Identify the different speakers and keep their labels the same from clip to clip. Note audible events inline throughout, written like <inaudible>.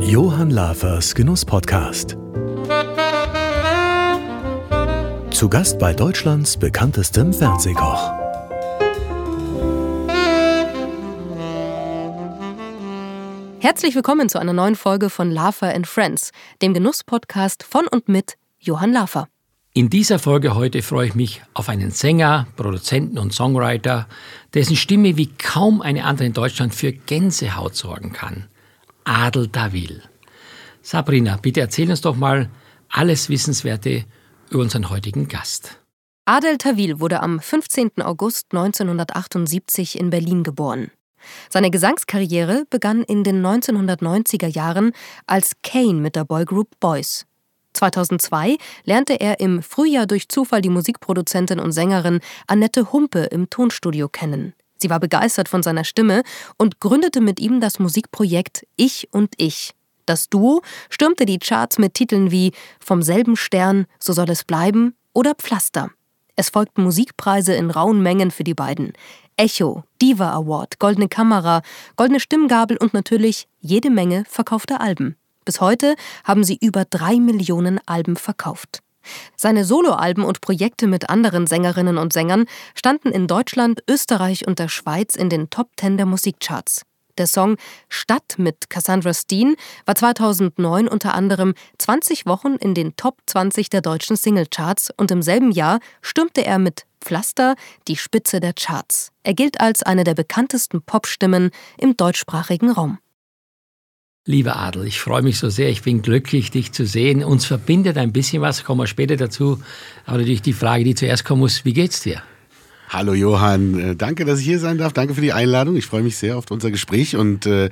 Speaker 1: Johann Lafers Genuss-Podcast. Zu Gast bei Deutschlands bekanntestem Fernsehkoch.
Speaker 2: Herzlich willkommen zu einer neuen Folge von Lafer and Friends, dem Genuss-Podcast von und mit Johann Lafer.
Speaker 3: In dieser Folge heute freue ich mich auf einen Sänger, Produzenten und Songwriter, dessen Stimme wie kaum eine andere in Deutschland für Gänsehaut sorgen kann. Adel Davil. Sabrina, bitte erzähl uns doch mal alles Wissenswerte über unseren heutigen Gast.
Speaker 2: Adel Tawil wurde am 15. August 1978 in Berlin geboren. Seine Gesangskarriere begann in den 1990er Jahren als Kane mit der Boygroup Boys. 2002 lernte er im Frühjahr durch Zufall die Musikproduzentin und Sängerin Annette Humpe im Tonstudio kennen. Sie war begeistert von seiner Stimme und gründete mit ihm das Musikprojekt Ich und Ich. Das Duo stürmte die Charts mit Titeln wie Vom selben Stern, so soll es bleiben oder Pflaster. Es folgten Musikpreise in rauen Mengen für die beiden. Echo, Diva Award, Goldene Kamera, Goldene Stimmgabel und natürlich jede Menge verkaufte Alben. Bis heute haben sie über drei Millionen Alben verkauft. Seine Soloalben und Projekte mit anderen Sängerinnen und Sängern standen in Deutschland, Österreich und der Schweiz in den Top Ten der Musikcharts. Der Song Stadt mit Cassandra Steen war 2009 unter anderem 20 Wochen in den Top 20 der deutschen Singlecharts und im selben Jahr stürmte er mit Pflaster die Spitze der Charts. Er gilt als eine der bekanntesten Popstimmen im deutschsprachigen Raum.
Speaker 3: Lieber Adel, ich freue mich so sehr, ich bin glücklich, dich zu sehen. Uns verbindet ein bisschen was, kommen wir später dazu. Aber natürlich die Frage, die zuerst kommen muss, wie geht's dir?
Speaker 4: Hallo Johann, äh, danke, dass ich hier sein darf. Danke für die Einladung. Ich freue mich sehr auf unser Gespräch und äh,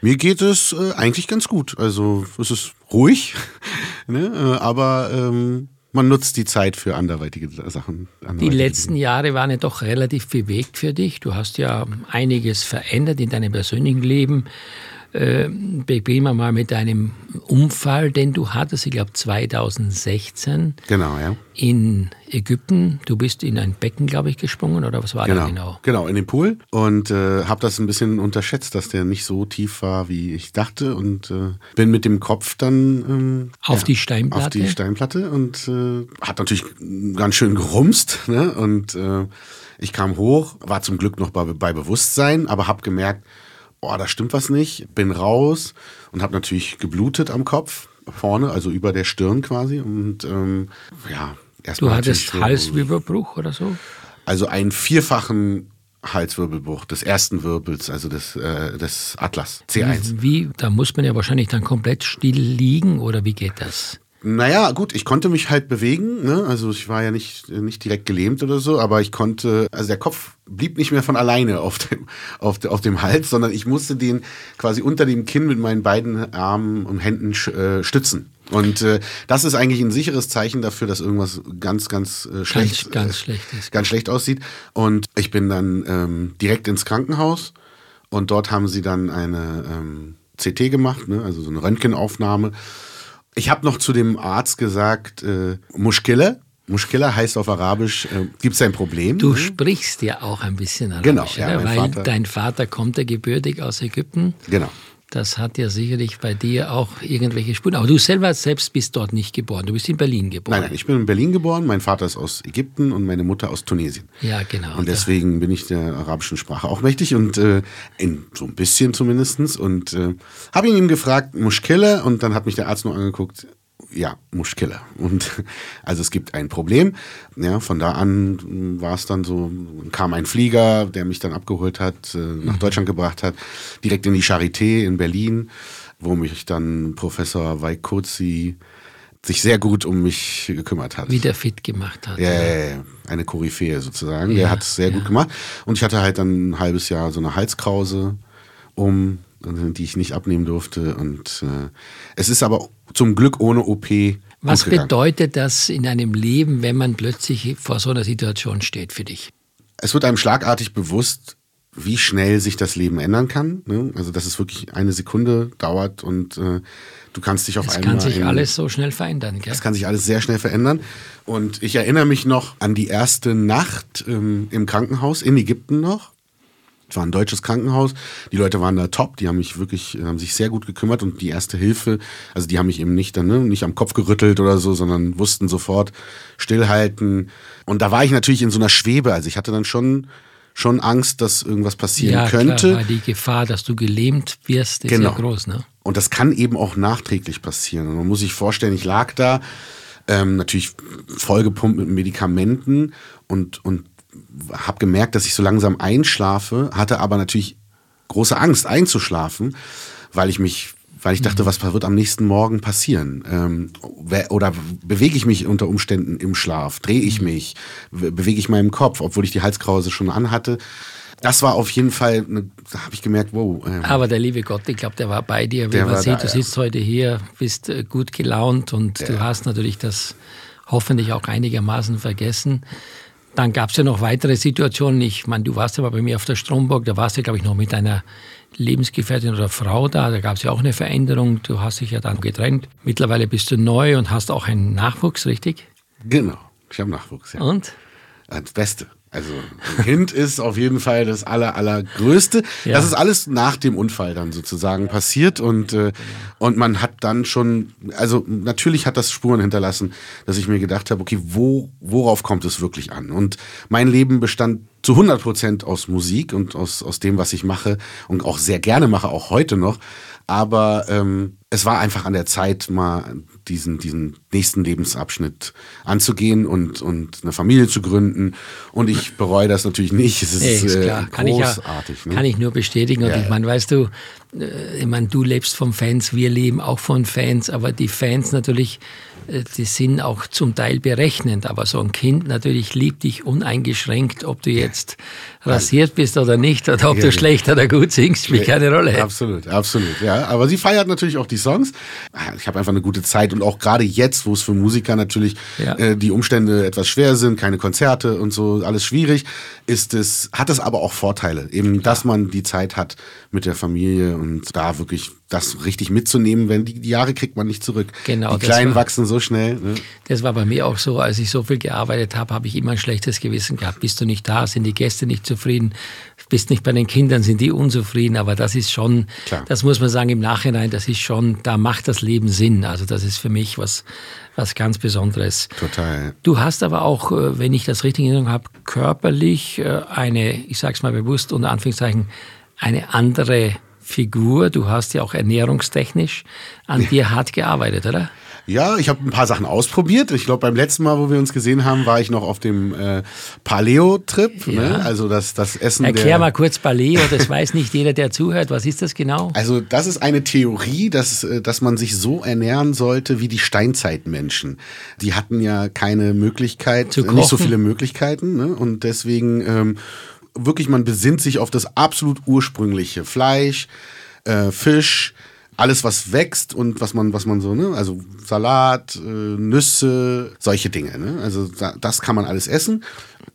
Speaker 4: mir geht es äh, eigentlich ganz gut. Also es ist ruhig, <laughs> ne? Äh, aber ähm, man nutzt die Zeit für anderweitige Sachen.
Speaker 3: Anderweitige die letzten Dinge. Jahre waren ja doch relativ bewegt für dich. Du hast ja einiges verändert in deinem persönlichen Leben äh, beginnen wir mal mit einem Unfall, den du hattest, ich glaube 2016.
Speaker 4: Genau, ja.
Speaker 3: In Ägypten. Du bist in ein Becken, glaube ich, gesprungen oder was war
Speaker 4: genau,
Speaker 3: da genau?
Speaker 4: Genau, in den Pool und äh, habe das ein bisschen unterschätzt, dass der nicht so tief war, wie ich dachte und äh, bin mit dem Kopf dann
Speaker 3: ähm, auf ja, die Steinplatte.
Speaker 4: Auf die Steinplatte und äh, hat natürlich ganz schön gerumst ne? und äh, ich kam hoch, war zum Glück noch bei, bei Bewusstsein, aber habe gemerkt, oh, da stimmt was nicht, bin raus und habe natürlich geblutet am Kopf, vorne, also über der Stirn quasi. Und ähm, ja,
Speaker 3: erstmal. Du hattest so, Halswirbelbruch oder so?
Speaker 4: Also einen vierfachen Halswirbelbruch des ersten Wirbels, also des, äh, des Atlas,
Speaker 3: C1. Wie, da muss man ja wahrscheinlich dann komplett still liegen oder wie geht das?
Speaker 4: Naja, gut, ich konnte mich halt bewegen, ne? also ich war ja nicht, nicht direkt gelähmt oder so, aber ich konnte, also der Kopf blieb nicht mehr von alleine auf dem, auf, auf dem Hals, sondern ich musste den quasi unter dem Kinn mit meinen beiden Armen und Händen äh, stützen. Und äh, das ist eigentlich ein sicheres Zeichen dafür, dass irgendwas ganz, ganz äh, schlecht,
Speaker 3: ganz, ganz schlecht ist.
Speaker 4: Ganz schlecht aussieht. Und ich bin dann ähm, direkt ins Krankenhaus und dort haben sie dann eine ähm, CT gemacht, ne? also so eine Röntgenaufnahme. Ich habe noch zu dem Arzt gesagt, äh, Muschkille. Muschkilla heißt auf Arabisch, äh, gibt es ein Problem?
Speaker 3: Du sprichst ja auch ein bisschen
Speaker 4: Arabisch, genau,
Speaker 3: ja, weil Vater. dein Vater kommt ja gebürtig aus Ägypten.
Speaker 4: Genau.
Speaker 3: Das hat ja sicherlich bei dir auch irgendwelche Spuren. Aber du selber selbst bist dort nicht geboren. Du bist in Berlin geboren.
Speaker 4: Nein, nein, ich bin in Berlin geboren. Mein Vater ist aus Ägypten und meine Mutter aus Tunesien.
Speaker 3: Ja, genau.
Speaker 4: Und deswegen bin ich der arabischen Sprache auch mächtig und äh, in, so ein bisschen zumindest. Und äh, habe ihn ihm gefragt, Muschkille. Und dann hat mich der Arzt nur angeguckt, ja, Muschkiller. Und <laughs> also es gibt ein Problem. Ja, von da an war es dann so, kam ein Flieger, der mich dann abgeholt hat, äh, nach mhm. Deutschland gebracht hat, direkt in die Charité in Berlin, wo mich dann Professor Weikozi sich sehr gut um mich gekümmert hat.
Speaker 3: Wieder fit gemacht hat.
Speaker 4: Ja, ja. eine Koryphäe sozusagen. Ja, der hat es sehr ja. gut gemacht. Und ich hatte halt dann ein halbes Jahr so eine Halskrause um die ich nicht abnehmen durfte. Und äh, es ist aber zum Glück ohne OP.
Speaker 3: Was bedeutet das in einem Leben, wenn man plötzlich vor so einer Situation steht für dich?
Speaker 4: Es wird einem schlagartig bewusst, wie schnell sich das Leben ändern kann. Ne? Also dass es wirklich eine Sekunde dauert und äh, du kannst dich auf
Speaker 3: es
Speaker 4: einmal.
Speaker 3: Es kann sich alles so schnell verändern.
Speaker 4: Es kann sich alles sehr schnell verändern. Und ich erinnere mich noch an die erste Nacht ähm, im Krankenhaus in Ägypten noch war ein deutsches Krankenhaus. Die Leute waren da top. Die haben mich wirklich, haben sich sehr gut gekümmert und die erste Hilfe, also die haben mich eben nicht dann, ne, nicht am Kopf gerüttelt oder so, sondern wussten sofort stillhalten. Und da war ich natürlich in so einer Schwebe. Also ich hatte dann schon, schon Angst, dass irgendwas passieren
Speaker 3: ja,
Speaker 4: könnte.
Speaker 3: Klar, weil die Gefahr, dass du gelähmt wirst, ist
Speaker 4: Genau.
Speaker 3: ja groß, ne?
Speaker 4: Und das kann eben auch nachträglich passieren. Und man muss sich vorstellen, ich lag da, ähm, natürlich vollgepumpt mit Medikamenten und, und habe gemerkt, dass ich so langsam einschlafe, hatte aber natürlich große Angst einzuschlafen, weil ich mich, weil ich dachte, was wird am nächsten Morgen passieren? Ähm, oder bewege ich mich unter Umständen im Schlaf? Drehe ich mich? Be- Bewege ich meinen Kopf, obwohl ich die Halskrause schon anhatte? Das war auf jeden Fall, eine, da habe ich gemerkt, wow. ähm,
Speaker 3: Aber der liebe Gott, ich glaube, der war bei dir. Wie man sieht, du sitzt heute hier, bist äh, gut gelaunt und du hast natürlich das hoffentlich auch einigermaßen vergessen. Dann gab es ja noch weitere Situationen. Ich meine, du warst ja mal bei mir auf der Stromburg, da warst du, glaube ich, noch mit deiner Lebensgefährtin oder Frau da. Da gab es ja auch eine Veränderung. Du hast dich ja dann getrennt. Mittlerweile bist du neu und hast auch einen Nachwuchs, richtig?
Speaker 4: Genau, ich habe Nachwuchs, ja.
Speaker 3: Und?
Speaker 4: Das Beste. Also ein Kind ist auf jeden Fall das aller, allergrößte.
Speaker 3: Ja.
Speaker 4: Das ist alles nach dem Unfall dann sozusagen passiert und, äh, und man hat dann schon, also natürlich hat das Spuren hinterlassen, dass ich mir gedacht habe, okay, wo, worauf kommt es wirklich an? Und mein Leben bestand zu 100 Prozent aus Musik und aus, aus dem, was ich mache und auch sehr gerne mache, auch heute noch. Aber ähm, es war einfach an der Zeit, mal diesen, diesen nächsten Lebensabschnitt anzugehen und, und eine Familie zu gründen. Und ich bereue das natürlich nicht. Es ist,
Speaker 3: Nee, ist
Speaker 4: äh,
Speaker 3: klar. Kann ich, ja,
Speaker 4: großartig. ne?
Speaker 3: kann ich nur bestätigen. Und
Speaker 4: Ja,
Speaker 3: ich meine, weißt du, ich meine, du lebst von Fans, wir leben auch von Fans, aber die Fans natürlich, äh, die sind auch zum Teil berechnend. Aber so ein Kind natürlich liebt dich uneingeschränkt, ob du jetzt rasiert bist oder nicht, oder ob
Speaker 4: Ja,
Speaker 3: du
Speaker 4: ja.
Speaker 3: schlecht oder gut singst, spielt keine Rolle.
Speaker 4: Absolut, absolut, ja. Aber sie feiert natürlich auch die Songs. Ich habe einfach eine gute Zeit und auch gerade jetzt, wo es für Musiker natürlich
Speaker 3: Ja.
Speaker 4: äh, die Umstände etwas schwer sind, keine Konzerte und so, alles schwierig, ist es, hat es aber auch Vorteile. Eben, dass man die Zeit hat mit der Familie und da wirklich das richtig mitzunehmen, wenn die, die Jahre kriegt man nicht zurück.
Speaker 3: Genau,
Speaker 4: die Kleinen
Speaker 3: war-
Speaker 4: wachsen so schnell. Ne?
Speaker 3: Das war bei mir auch so, als ich so viel gearbeitet habe, habe ich immer ein schlechtes Gewissen gehabt. Bist du nicht da, sind die Gäste nicht zufrieden, bist nicht bei den Kindern, sind die unzufrieden. Aber das ist schon,
Speaker 4: Klar.
Speaker 3: das muss man sagen im Nachhinein, das ist schon, da macht das Leben Sinn. Also das ist für mich was, was ganz Besonderes.
Speaker 4: Total.
Speaker 3: Du hast aber auch, äh, wenn ich das richtig in Erinnerung habe, körperlich äh, eine, ich sage es mal bewusst unter Anführungszeichen, eine andere Figur. Du hast ja auch ernährungstechnisch an dir hart gearbeitet, oder?
Speaker 4: Ja, ich habe ein paar Sachen ausprobiert. Ich glaube, beim letzten Mal, wo wir uns gesehen haben, war ich noch auf dem äh, Paleo-Trip.
Speaker 3: Ja.
Speaker 4: Ne? Also das, das Essen
Speaker 3: Erklär mal kurz Paleo, das weiß nicht jeder, der zuhört. Was ist das genau?
Speaker 4: Also das ist eine Theorie, dass, äh, dass man sich so ernähren sollte wie die Steinzeitmenschen. Die hatten ja keine Möglichkeit, nicht so viele Möglichkeiten. Ne? Und deswegen ähm, wirklich, man besinnt sich auf das absolut ursprüngliche Fleisch, äh, Fisch, alles was wächst und was man, was man so, ne, also Salat, äh, Nüsse, solche Dinge, ne? Also da, das kann man alles essen.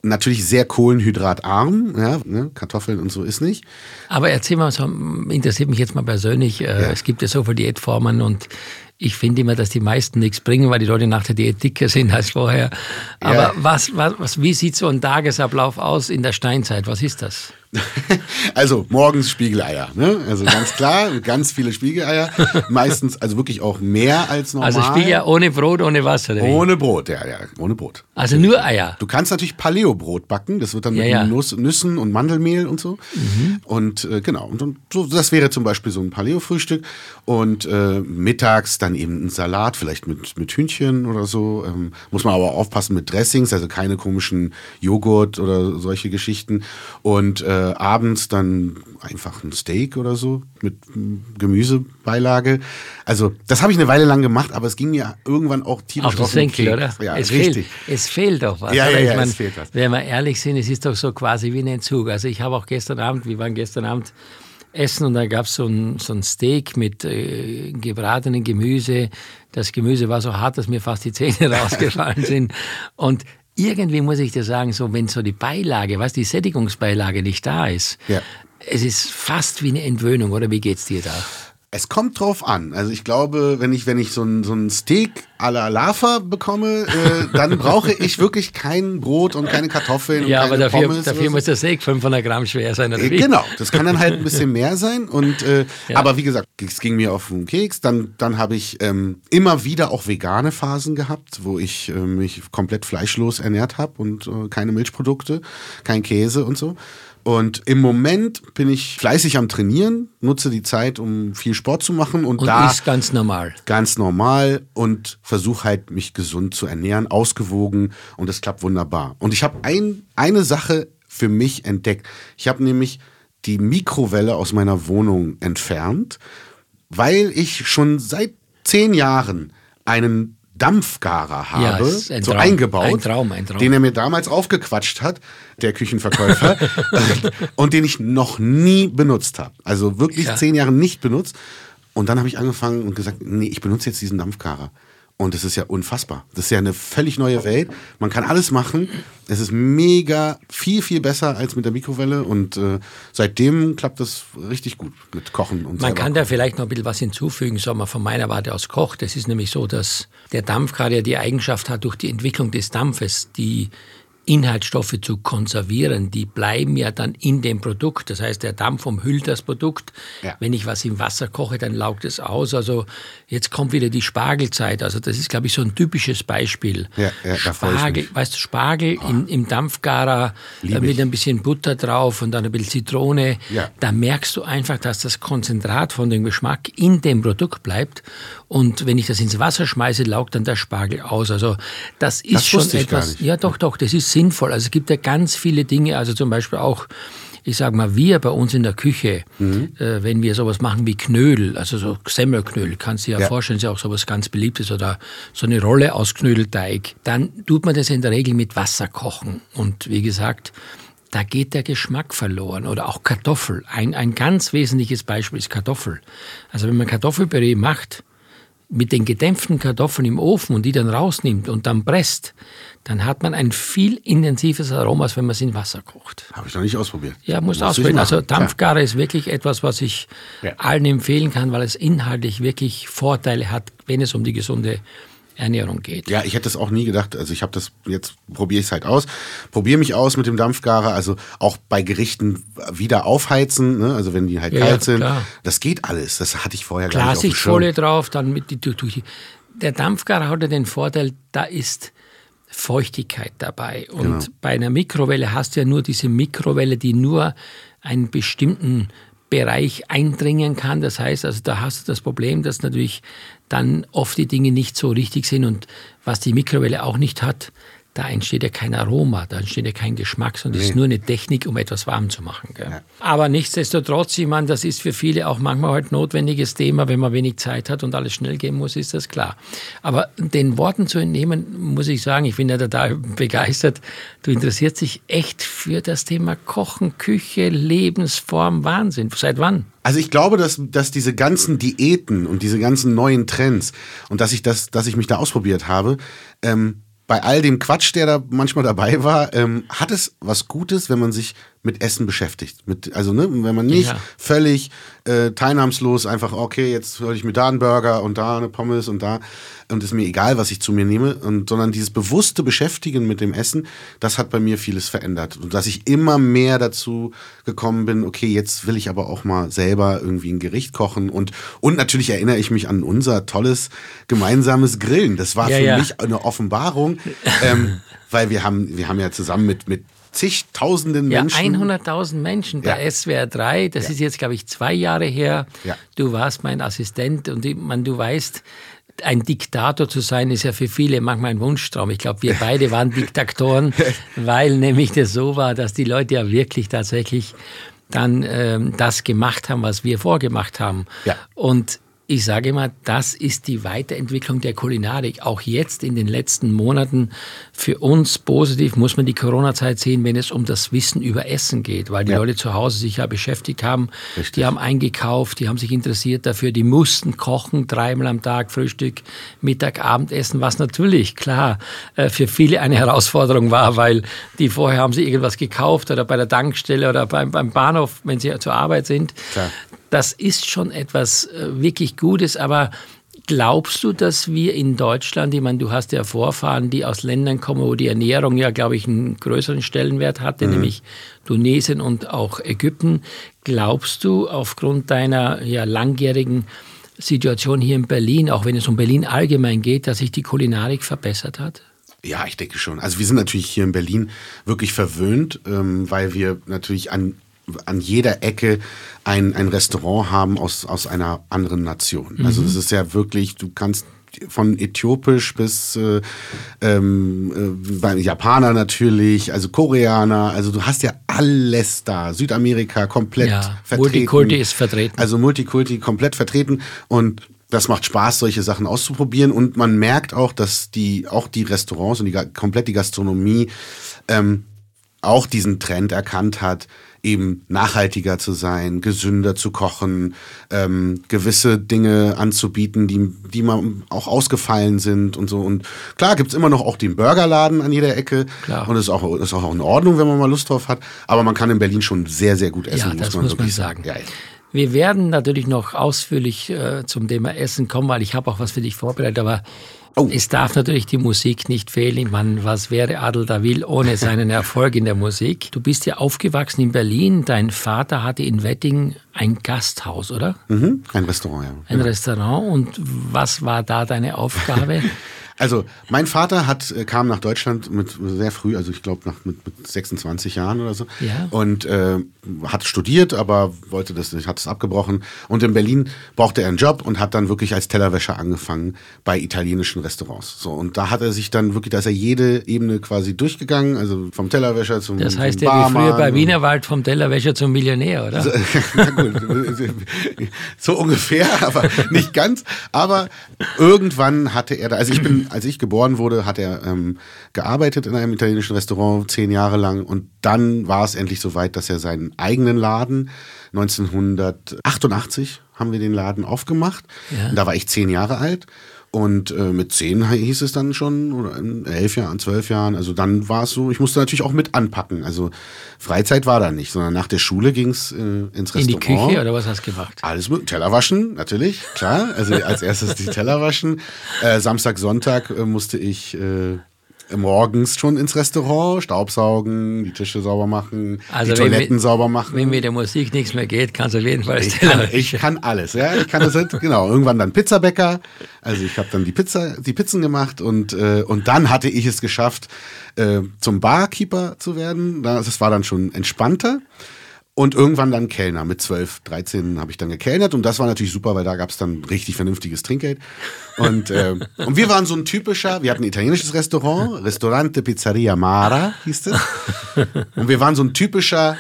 Speaker 4: Natürlich sehr kohlenhydratarm, ja, ne? Kartoffeln und so ist nicht.
Speaker 3: Aber erzähl mal, so, interessiert mich jetzt mal persönlich. Äh, Es gibt ja so viele Diätformen und ich finde immer, dass die meisten nichts bringen, weil die Leute nach der Diät dicker sind als vorher. Aber
Speaker 4: Ja.
Speaker 3: was, was, was, wie sieht so ein Tagesablauf aus in der Steinzeit? Was ist das? <laughs>
Speaker 4: Also morgens Spiegeleier, ne? Also ganz klar, ganz viele Spiegeleier. Meistens, also wirklich auch mehr als normal.
Speaker 3: Also Spiegelei ohne Brot, ohne Wasser. Oder?
Speaker 4: Ohne Brot, ja, ja, ohne Brot.
Speaker 3: Also nur Eier.
Speaker 4: Du kannst natürlich Paleo-Brot backen, das wird dann
Speaker 3: Ja,
Speaker 4: mit
Speaker 3: ja.
Speaker 4: Nuss, Nüssen und Mandelmehl und so. Und äh, genau, und, dann- so, das wäre zum Beispiel so ein Paleo-Frühstück. Und äh, mittags dann eben ein Salat, vielleicht mit, mit Hühnchen oder so. Ähm, muss man aber aufpassen mit Dressings, also keine komischen Joghurt oder solche Geschichten. Und äh, abends dann einfach ein Steak oder so mit Gemüsebeilage. Also das habe ich eine Weile lang gemacht, aber es ging mir irgendwann auch tierisch
Speaker 3: Auf das
Speaker 4: den
Speaker 3: Senkel, oder?
Speaker 4: Ja,
Speaker 3: es,
Speaker 4: richtig.
Speaker 3: Fehlt, es fehlt doch was.
Speaker 4: Ja,
Speaker 3: oder?
Speaker 4: ja,
Speaker 3: ich
Speaker 4: ja,
Speaker 3: mein,
Speaker 4: es fehlt was.
Speaker 3: Wenn wir ehrlich sind, es ist doch so quasi wie ein Entzug. Also ich habe auch gestern Abend, wir waren gestern Abend essen und da gab es so ein, so ein Steak mit äh, gebratenem Gemüse. Das Gemüse war so hart, dass mir fast die Zähne <laughs> rausgefallen sind. Und irgendwie muss ich dir sagen, so wenn so die Beilage, was die Sättigungsbeilage nicht da ist,
Speaker 4: Ja.
Speaker 3: es ist fast wie eine Entwöhnung, oder wie geht's dir da?
Speaker 4: Es kommt drauf an. Also ich glaube, wenn ich, wenn ich so ein, so ein Steak à la Lava bekomme, äh, dann brauche ich wirklich kein Brot und keine Kartoffeln
Speaker 3: ja,
Speaker 4: und keine
Speaker 3: aber dafür,
Speaker 4: Pommes.
Speaker 3: dafür muss der Steak 500 Gramm schwer sein. Oder
Speaker 4: Äh,
Speaker 3: wie?
Speaker 4: Genau, das kann dann halt ein bisschen mehr sein. Und äh,
Speaker 3: Ja.
Speaker 4: aber wie gesagt, es ging mir auf den Keks. Dann, dann habe ich ähm, immer wieder auch vegane Phasen gehabt, wo ich äh, mich komplett fleischlos ernährt habe und äh, keine Milchprodukte, kein Käse und so. Und im Moment bin ich fleißig am Trainieren, nutze die Zeit, um viel Sport zu machen und,
Speaker 3: Und
Speaker 4: da
Speaker 3: ist ganz normal.
Speaker 4: ganz normal und versuche halt mich gesund zu ernähren, ausgewogen und das klappt wunderbar. Und ich habe ein, eine Sache für mich entdeckt. Ich habe nämlich die Mikrowelle aus meiner Wohnung entfernt, weil ich schon seit zehn Jahren einen Dampfgarer
Speaker 3: Ja,
Speaker 4: habe,
Speaker 3: ist ein
Speaker 4: so
Speaker 3: Traum.
Speaker 4: eingebaut,
Speaker 3: Ein Traum, ein Traum.
Speaker 4: den er mir damals aufgequatscht hat, der Küchenverkäufer, <laughs> und den ich noch nie benutzt habe. Also wirklich
Speaker 3: Ja.
Speaker 4: zehn Jahre nicht benutzt. Und dann habe ich angefangen und gesagt, nee, ich benutze jetzt diesen Dampfgarer. Und das ist ja unfassbar. Das ist ja eine völlig neue Welt. Man kann alles machen. Es ist mega viel, viel besser als mit der Mikrowelle. Und äh, seitdem klappt das richtig gut mit Kochen und
Speaker 3: Man
Speaker 4: selber
Speaker 3: kann da vielleicht noch ein bisschen was hinzufügen, sagen wir von meiner Warte aus Koch. Das ist nämlich so, dass der Dampf gerade ja die Eigenschaft hat, durch die Entwicklung des Dampfes die Inhaltsstoffe zu konservieren, die bleiben ja dann in dem Produkt. Das heißt, der Dampf umhüllt das Produkt.
Speaker 4: Ja.
Speaker 3: Wenn ich was im Wasser koche, dann laugt es aus. Also jetzt kommt wieder die Spargelzeit. Also das ist, glaube ich, so ein typisches Beispiel.
Speaker 4: Ja, ja,
Speaker 3: Spargel, weißt du, Spargel in, im Dampfgarer äh, mit ein bisschen Butter drauf und dann ein bisschen Zitrone.
Speaker 4: Ja.
Speaker 3: Da merkst du einfach, dass das Konzentrat von dem Geschmack in dem Produkt bleibt. Und wenn ich das ins Wasser schmeiße, laugt dann der Spargel aus. Also das ist
Speaker 4: Das
Speaker 3: schon etwas. Ja, doch, doch, das ist sinnvoll. Also es gibt ja ganz viele Dinge, also zum Beispiel auch, ich sag mal, wir bei uns in der Küche,
Speaker 4: Mhm.
Speaker 3: äh, wenn wir sowas machen wie Knödel, also so Semmelknödel, kannst du dir ja,
Speaker 4: Ja.
Speaker 3: vorstellen, ist ja auch sowas ganz Beliebtes oder so eine Rolle aus Knödelteig, dann tut man das in der Regel mit Wasser kochen. Und wie gesagt, da geht der Geschmack verloren. Oder auch Kartoffel. Ein, ein ganz wesentliches Beispiel ist Kartoffel. Also wenn man Kartoffelpüree macht, mit den gedämpften Kartoffeln im Ofen und die dann rausnimmt und dann presst, dann hat man ein viel intensives Aroma, als wenn man es in Wasser kocht.
Speaker 4: Habe ich noch nicht ausprobiert.
Speaker 3: Ja, muss ausprobieren. Also
Speaker 4: klar.
Speaker 3: Dampfgarer ist wirklich etwas, was ich
Speaker 4: Ja.
Speaker 3: allen empfehlen kann, weil es inhaltlich wirklich Vorteile hat, wenn es um die gesunde Ernährung geht.
Speaker 4: Ja, ich hätte es auch nie gedacht. Also ich habe das, jetzt probiere ich es halt aus. Probiere mich aus mit dem Dampfgarer. Also auch bei Gerichten wieder aufheizen, ne? also wenn die halt
Speaker 3: Ja,
Speaker 4: kalt sind.
Speaker 3: klar.
Speaker 4: Das geht alles. Das hatte ich vorher gar nicht Schirm.
Speaker 3: drauf, dann mit die, durch, durch, der Dampfgarer hat ja den Vorteil, da ist Feuchtigkeit dabei. Und
Speaker 4: Genau.
Speaker 3: bei einer Mikrowelle hast du ja nur diese Mikrowelle, die nur einen bestimmten Bereich eindringen kann. Das heißt, also da hast du das Problem, dass natürlich dann oft die Dinge nicht so richtig sind und was die Mikrowelle auch nicht hat, da entsteht ja kein Aroma, da entsteht ja kein Geschmack, sondern es ist nur eine Technik, um etwas warm zu machen. Gell? Aber nichtsdestotrotz, ich meine, das ist für viele auch manchmal halt notwendiges Thema, wenn man wenig Zeit hat und alles schnell gehen muss, ist das klar. Aber den Worten zu entnehmen, muss ich sagen, ich bin ja total <laughs> begeistert. Du interessierst dich echt für das Thema Kochen, Küche, Lebensform, Wahnsinn. Seit wann?
Speaker 4: Also ich glaube, dass, dass diese ganzen Diäten und diese ganzen neuen Trends und dass ich das, dass ich mich da ausprobiert habe, ähm, bei all dem Quatsch, der da manchmal dabei war, ähm, hat es was Gutes, wenn man sich mit Essen beschäftigt. Mit, also ne, wenn man nicht
Speaker 3: Ja.
Speaker 4: völlig äh, teilnahmslos einfach, okay, jetzt höre ich mir da einen Burger und da eine Pommes und da und ist mir egal, was ich zu mir nehme, und, sondern dieses bewusste Beschäftigen mit dem Essen, das hat bei mir vieles verändert. Und dass ich immer mehr dazu gekommen bin, okay, jetzt will ich aber auch mal selber irgendwie ein Gericht kochen und, und natürlich erinnere ich mich an unser tolles gemeinsames Grillen. Das war
Speaker 3: Ja,
Speaker 4: für
Speaker 3: ja.
Speaker 4: mich eine Offenbarung, ähm, weil wir haben, wir haben ja zusammen mit, mit zigtausenden
Speaker 3: Ja,
Speaker 4: Menschen.
Speaker 3: 100.000 Menschen bei
Speaker 4: Ja.
Speaker 3: SWR 3. Das ist jetzt, glaube ich, zwei Jahre her.
Speaker 4: Ja.
Speaker 3: Du warst mein Assistent und ich, man, du weißt, ein Diktator zu sein, ist ja für viele manchmal ein Wunschtraum. Ich glaube, wir beide waren <laughs> Diktatoren, weil nämlich das so war, dass die Leute ja wirklich tatsächlich dann ähm, das gemacht haben, was wir vorgemacht haben.
Speaker 4: Ja.
Speaker 3: Und ich sage immer, das ist die Weiterentwicklung der Kulinarik. Auch jetzt in den letzten Monaten für uns positiv muss man die Corona-Zeit sehen, wenn es um das Wissen über Essen geht, weil die
Speaker 4: Ja.
Speaker 3: Leute zu Hause sich ja beschäftigt haben.
Speaker 4: Richtig.
Speaker 3: Die haben eingekauft, die haben sich interessiert dafür, die mussten kochen, dreimal am Tag, Frühstück, Mittag, Abendessen, was natürlich, klar, äh, für viele eine <laughs> Herausforderung war, weil die vorher haben sie irgendwas gekauft oder bei der Tankstelle oder beim, beim Bahnhof, wenn sie zur Arbeit sind.
Speaker 4: Klar.
Speaker 3: Das ist schon etwas äh, wirklich Gutes, aber Glaubst du, dass wir in Deutschland, ich meine, du hast ja Vorfahren, die aus Ländern kommen, wo die Ernährung ja, glaube ich, einen größeren Stellenwert hatte, mhm. nämlich Tunesien und auch Ägypten. Glaubst du, aufgrund deiner ja, langjährigen Situation hier in Berlin, auch wenn es um Berlin allgemein geht, dass sich die Kulinarik verbessert hat?
Speaker 4: Ja, ich denke schon. Also wir sind natürlich hier in Berlin wirklich verwöhnt, ähm, weil wir natürlich an an jeder Ecke ein, ein Restaurant haben aus, aus einer anderen Nation. Mhm. Also es ist ja wirklich, du kannst von äthiopisch bis äh, ähm, äh, Japaner natürlich, also Koreaner, also du hast ja alles da. Südamerika komplett ja, vertreten.
Speaker 3: Multikulti ist vertreten.
Speaker 4: Also Multikulti komplett vertreten und das macht Spaß, solche Sachen auszuprobieren und man merkt auch, dass die auch die Restaurants und die komplett die Gastronomie ähm, auch diesen Trend erkannt hat eben nachhaltiger zu sein, gesünder zu kochen, ähm, gewisse Dinge anzubieten, die, die mal auch ausgefallen sind und so. Und klar gibt's immer noch auch den Burgerladen an jeder Ecke. Klar. Und das ist auch, ist auch in Ordnung, wenn man mal Lust drauf hat. Aber man kann in Berlin schon sehr, sehr gut essen.
Speaker 3: Ja, das muss man, muss man sagen. Ja, ja. Wir werden natürlich noch ausführlich äh, zum Thema Essen kommen, weil ich habe auch was für dich vorbereitet, aber Oh. Es darf natürlich die Musik nicht fehlen. Man, was wäre Adel Davil ohne seinen <laughs> Erfolg in der Musik? Du bist ja aufgewachsen in Berlin. Dein Vater hatte in Wedding ein Gasthaus, oder?
Speaker 4: Mhm, ein Restaurant, ja.
Speaker 3: Ein ja. Restaurant. Und was war da deine Aufgabe? <laughs>
Speaker 4: Also mein Vater hat, äh, kam nach Deutschland mit sehr früh, also ich glaube mit, mit 26 Jahren oder so. Ja. Und äh, hat studiert, aber wollte das nicht, hat es abgebrochen. Und in Berlin brauchte er einen Job und hat dann wirklich als Tellerwäscher angefangen bei italienischen Restaurants. So und da hat er sich dann wirklich, da ist er jede Ebene quasi durchgegangen, also vom Tellerwäscher zum
Speaker 3: Das heißt ja wie früher bei Wienerwald vom Tellerwäscher zum Millionär, oder? So, <laughs> na gut,
Speaker 4: so ungefähr, aber nicht ganz. Aber irgendwann hatte er da, also ich bin als ich geboren wurde, hat er ähm, gearbeitet in einem italienischen Restaurant zehn Jahre lang und dann war es endlich so weit, dass er seinen eigenen Laden 1988 haben wir den Laden aufgemacht. Ja. Da war ich zehn Jahre alt und äh, mit zehn hieß es dann schon, oder in elf Jahren, zwölf Jahren, also dann war es so, ich musste natürlich auch mit anpacken. Also Freizeit war da nicht, sondern nach der Schule ging es äh, ins Restaurant. In
Speaker 3: die Küche oder was hast du gemacht?
Speaker 4: Alles mit Teller waschen, natürlich, klar. Also als erstes die Teller waschen. Äh, Samstag, Sonntag äh, musste ich äh, morgens schon ins Restaurant, Staubsaugen, die Tische sauber machen, also die Toiletten
Speaker 3: wir,
Speaker 4: sauber machen.
Speaker 3: Wenn mir der Musik nichts mehr geht, kannst du auf jeden Fall
Speaker 4: ich kann, ich kann alles, ja, ich kann das genau. Irgendwann dann Pizzabäcker, also ich habe dann die Pizza, die Pizzen gemacht und äh, und dann hatte ich es geschafft, äh, zum Barkeeper zu werden. Das war dann schon entspannter. Und irgendwann dann Kellner. Mit 12, 13 habe ich dann gekellnert und das war natürlich super, weil da gab es dann richtig vernünftiges Trinkgeld. Und, äh, <laughs> und wir waren so ein typischer, wir hatten ein italienisches Restaurant, Restaurante Pizzeria Mara hieß es. Und wir waren so ein typischer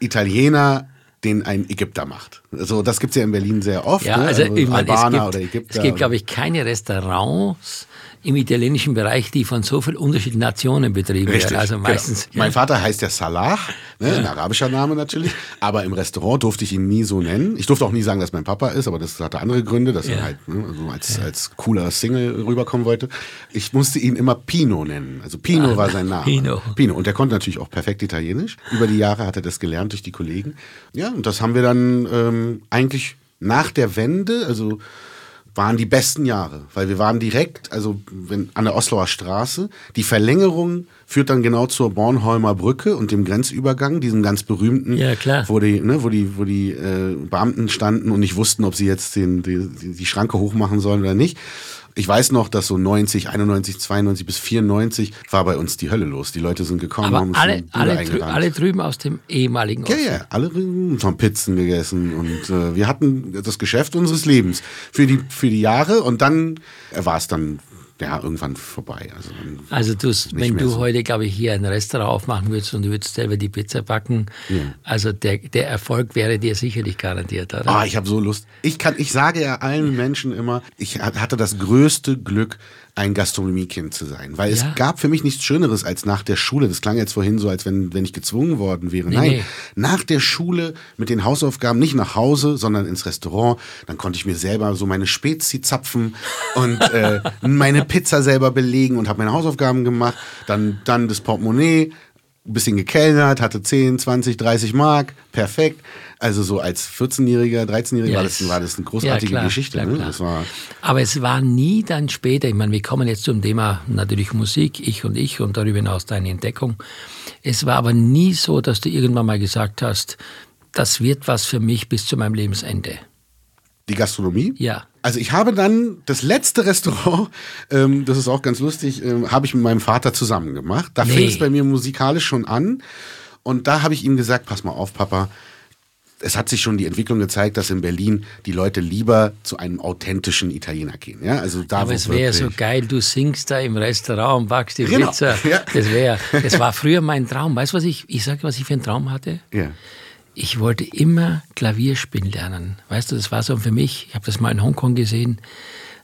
Speaker 4: Italiener, den ein Ägypter macht. Also das gibt es ja in Berlin sehr oft.
Speaker 3: Ja, ne? also, also ich meine, es gibt, oder Ägypter. Es gibt, glaube ich, keine Restaurants, im italienischen Bereich, die von so vielen unterschiedlichen Nationen betrieben Richtig, werden. Also meistens.
Speaker 4: Genau. Mein Vater heißt ja Salah, ne, ja. ein arabischer Name natürlich, aber im Restaurant durfte ich ihn nie so nennen. Ich durfte auch nie sagen, dass mein Papa ist, aber das hatte andere Gründe, dass ja. er halt ne, also als, als cooler Single rüberkommen wollte. Ich musste ihn immer Pino nennen. Also Pino ah, war sein Name. Pino. Pino. Und der konnte natürlich auch perfekt Italienisch. Über die Jahre hat er das gelernt durch die Kollegen. Ja, und das haben wir dann ähm, eigentlich nach der Wende, also waren die besten Jahre, weil wir waren direkt, also wenn, an der Osloer Straße. Die Verlängerung führt dann genau zur Bornholmer Brücke und dem Grenzübergang, diesem ganz berühmten,
Speaker 3: ja,
Speaker 4: wo die, ne, wo die, wo die äh, Beamten standen und nicht wussten, ob sie jetzt den, die, die Schranke hochmachen sollen oder nicht. Ich weiß noch, dass so 90, 91, 92 bis 94 war bei uns die Hölle los. Die Leute sind gekommen,
Speaker 3: Aber haben alle, alle, drü alle drüben aus dem ehemaligen
Speaker 4: Osten. Ja, ja, alle haben Pizzen gegessen und äh, wir hatten das Geschäft unseres Lebens für die, für die Jahre und dann war es dann ja, irgendwann vorbei. Also,
Speaker 3: also du, wenn du so. heute, glaube ich, hier ein Restaurant aufmachen würdest und du würdest selber die Pizza backen, ja. also der, der Erfolg wäre dir sicherlich garantiert, oder?
Speaker 4: Ah, ich habe so Lust. Ich, kann, ich sage ja allen Menschen immer, ich hatte das größte Glück, ein Gastronomiekind zu sein. Weil ja. es gab für mich nichts Schöneres als nach der Schule. Das klang jetzt vorhin so, als wenn, wenn ich gezwungen worden wäre. Nee, Nein, nee. nach der Schule mit den Hausaufgaben nicht nach Hause, sondern ins Restaurant. Dann konnte ich mir selber so meine Spezi zapfen und äh, <laughs> meine Pizza selber belegen und habe meine Hausaufgaben gemacht. Dann, dann das Portemonnaie ein bisschen gekellnert, hatte 10, 20, 30 Mark, perfekt. Also so als 14-Jähriger, 13-Jähriger
Speaker 3: Ja,
Speaker 4: war, das, war das eine großartige
Speaker 3: ja, klar,
Speaker 4: Geschichte.
Speaker 3: klar,
Speaker 4: ne?
Speaker 3: klar. Aber es war nie dann später, ich meine, wir kommen jetzt zum Thema natürlich Musik, ich und ich und darüber hinaus deine Entdeckung. Es war aber nie so, dass du irgendwann mal gesagt hast, das wird was für mich bis zu meinem Lebensende.
Speaker 4: Die Gastronomie?
Speaker 3: Ja.
Speaker 4: Also ich habe dann das letzte Restaurant, <laughs> ähm, das ist auch ganz lustig, ähm, habe ich mit meinem Vater zusammen gemacht. Da
Speaker 3: Nee.
Speaker 4: fing es bei mir musikalisch schon an. Und da habe ich ihm gesagt, pass mal auf, Papa. Es hat sich schon die Entwicklung gezeigt, dass in Berlin die Leute lieber zu einem authentischen Italiener gehen. Ja, also da
Speaker 3: Aber es wäre so geil, du singst da im Restaurant und backst die
Speaker 4: Genau,
Speaker 3: Pizza. <laughs>
Speaker 4: ja.
Speaker 3: Das wäre, das war früher mein Traum. Weißt du, was ich, ich sage, was ich für einen Traum hatte?
Speaker 4: Ja.
Speaker 3: Ich wollte immer Klavier spielen lernen. Weißt du, das war so für mich, ich habe das mal in Hongkong gesehen,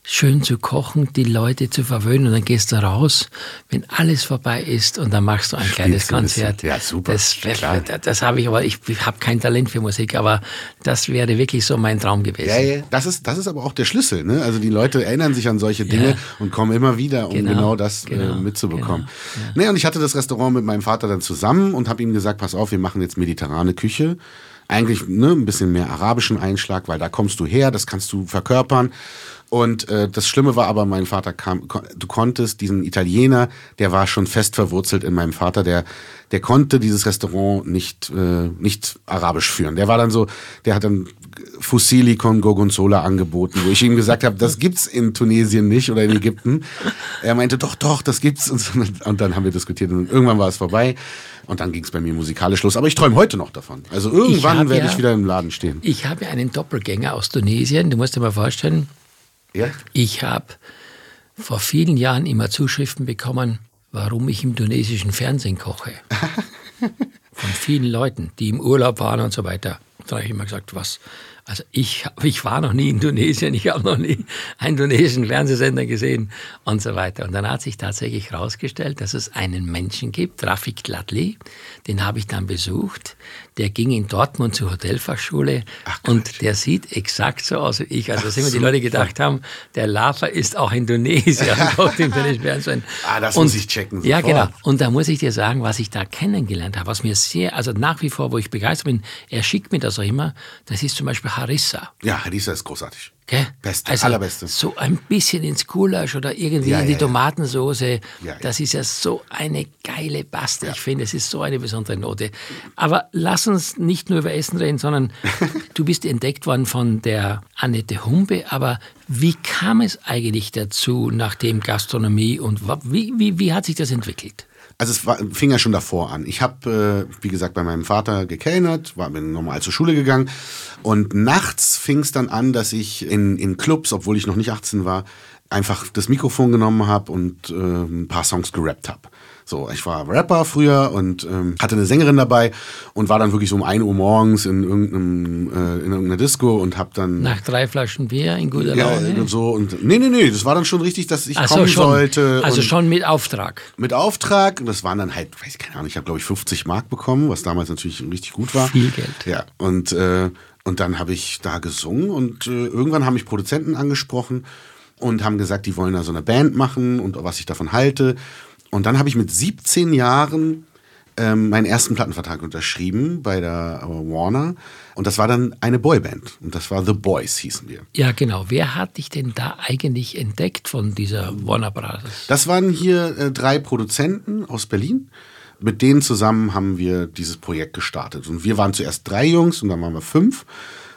Speaker 3: schön zu kochen, die Leute zu verwöhnen und dann gehst du raus, wenn alles vorbei ist und dann machst du ein kleines. Konzert.
Speaker 4: Ja, super,
Speaker 3: Das, das, das habe ich, aber ich, habe kein Talent für Musik, aber das wäre wirklich so mein Traum gewesen.
Speaker 4: Ja, ja, das ist, das ist aber auch der Schlüssel. Ne? Also die Leute erinnern sich an solche Dinge
Speaker 3: Ja.
Speaker 4: und kommen immer wieder, um genau,
Speaker 3: Genau,
Speaker 4: das
Speaker 3: genau,
Speaker 4: äh, mitzubekommen.
Speaker 3: genau,
Speaker 4: Nee, und ich hatte das Restaurant mit meinem Vater dann zusammen und habe ihm gesagt, pass auf, wir machen jetzt mediterrane Küche. Eigentlich ne, ein bisschen mehr arabischen Einschlag, weil da kommst du her, das kannst du verkörpern. Und äh, das Schlimme war aber, mein Vater kam, kon du konntest diesen Italiener, der war schon fest verwurzelt in meinem Vater, der, der konnte dieses Restaurant nicht, äh, nicht arabisch führen. Der war dann so, der hat dann Fusilli con Gorgonzola angeboten, wo ich ihm gesagt habe, das gibt's in Tunesien nicht oder in Ägypten. Er meinte, doch, doch, das gibt's. Und, so, und dann haben wir diskutiert und irgendwann war es vorbei. Und dann ging's bei mir musikalisch los. Aber ich träume heute noch davon. Also irgendwann werde
Speaker 3: ja-
Speaker 4: ich wieder im Laden stehen.
Speaker 3: Ich habe einen Doppelgänger aus Tunesien, du musst dir mal vorstellen,
Speaker 4: Ja?
Speaker 3: Ich habe vor vielen Jahren immer Zuschriften bekommen, warum ich im tunesischen Fernsehen koche. <laughs> Von vielen Leuten, die im Urlaub waren und so weiter. Da habe ich immer gesagt, was? Also ich, ich war noch nie in Tunesien, ich habe noch nie einen tunesischen Fernsehsender gesehen und so weiter. Und dann hat sich tatsächlich herausgestellt, dass es einen Menschen gibt, Rafik Gladli, den habe ich dann besucht. Der ging in Dortmund zur Hotelfachschule und der sieht exakt so aus wie ich. Also, dass immer die Leute gedacht haben, der Lava ist auch Indonesier und. <laughs>
Speaker 4: Ah, das
Speaker 3: und,
Speaker 4: muss ich checken
Speaker 3: Ja,
Speaker 4: sofort.
Speaker 3: genau. Und da muss ich dir sagen, was ich da kennengelernt habe, was mir sehr, also nach wie vor, wo ich begeistert bin, er schickt mir das auch immer, das ist zum Beispiel Harissa.
Speaker 4: Ja, Hadisa ist großartig.
Speaker 3: Gell?
Speaker 4: Beste,
Speaker 3: also
Speaker 4: allerbeste.
Speaker 3: So ein bisschen ins Gulasch oder irgendwie
Speaker 4: Ja,
Speaker 3: in die
Speaker 4: ja.
Speaker 3: Tomatensoße.
Speaker 4: Ja.
Speaker 3: Das ist ja so eine geile Paste. Ich finde, es ist so eine besondere Note. Aber lass uns nicht nur über Essen reden, sondern <laughs> du bist entdeckt worden von der Annette Humpe. Aber wie kam es eigentlich dazu, nachdem Gastronomie und wie, wie, wie hat sich das entwickelt?
Speaker 4: Also es war, fing ja schon davor an. Ich habe, äh, wie gesagt, bei meinem Vater gekellnert, war, bin normal zur Schule gegangen und nachts fing es dann an, dass ich in, in Clubs, obwohl ich noch nicht 18 war, einfach das Mikrofon genommen habe und äh, ein paar Songs gerappt habe. So, ich war Rapper früher und ähm, hatte eine Sängerin dabei und war dann wirklich so um 1 Uhr morgens in, irgendeinem, äh, in irgendeiner Disco und habe dann
Speaker 3: Nach drei Flaschen Bier in guter
Speaker 4: ja,
Speaker 3: Laune?
Speaker 4: und so und nee, nee, nee, das war dann schon richtig, dass ich
Speaker 3: Ach so,
Speaker 4: kommen
Speaker 3: schon.
Speaker 4: sollte.
Speaker 3: Also schon mit Auftrag.
Speaker 4: mit Auftrag. Und das waren dann halt, weiß ich keine Ahnung, ich habe glaube ich 50 Mark bekommen, was damals natürlich richtig gut war.
Speaker 3: Viel Geld.
Speaker 4: Ja, und, äh, und dann habe ich da gesungen und äh, irgendwann haben mich Produzenten angesprochen und haben gesagt, die wollen da so eine Band machen und was ich davon halte. Und dann habe ich mit 17 Jahren ähm, meinen ersten Plattenvertrag unterschrieben bei der äh, Warner. Und das war dann eine Boyband. Und das war The Boys, hießen wir.
Speaker 3: Ja, genau. Wer hat dich denn da eigentlich entdeckt von dieser Warner Brothers?
Speaker 4: Das waren hier äh, drei Produzenten aus Berlin. Mit denen zusammen haben wir dieses Projekt gestartet. Und wir waren zuerst drei Jungs und dann waren wir fünf.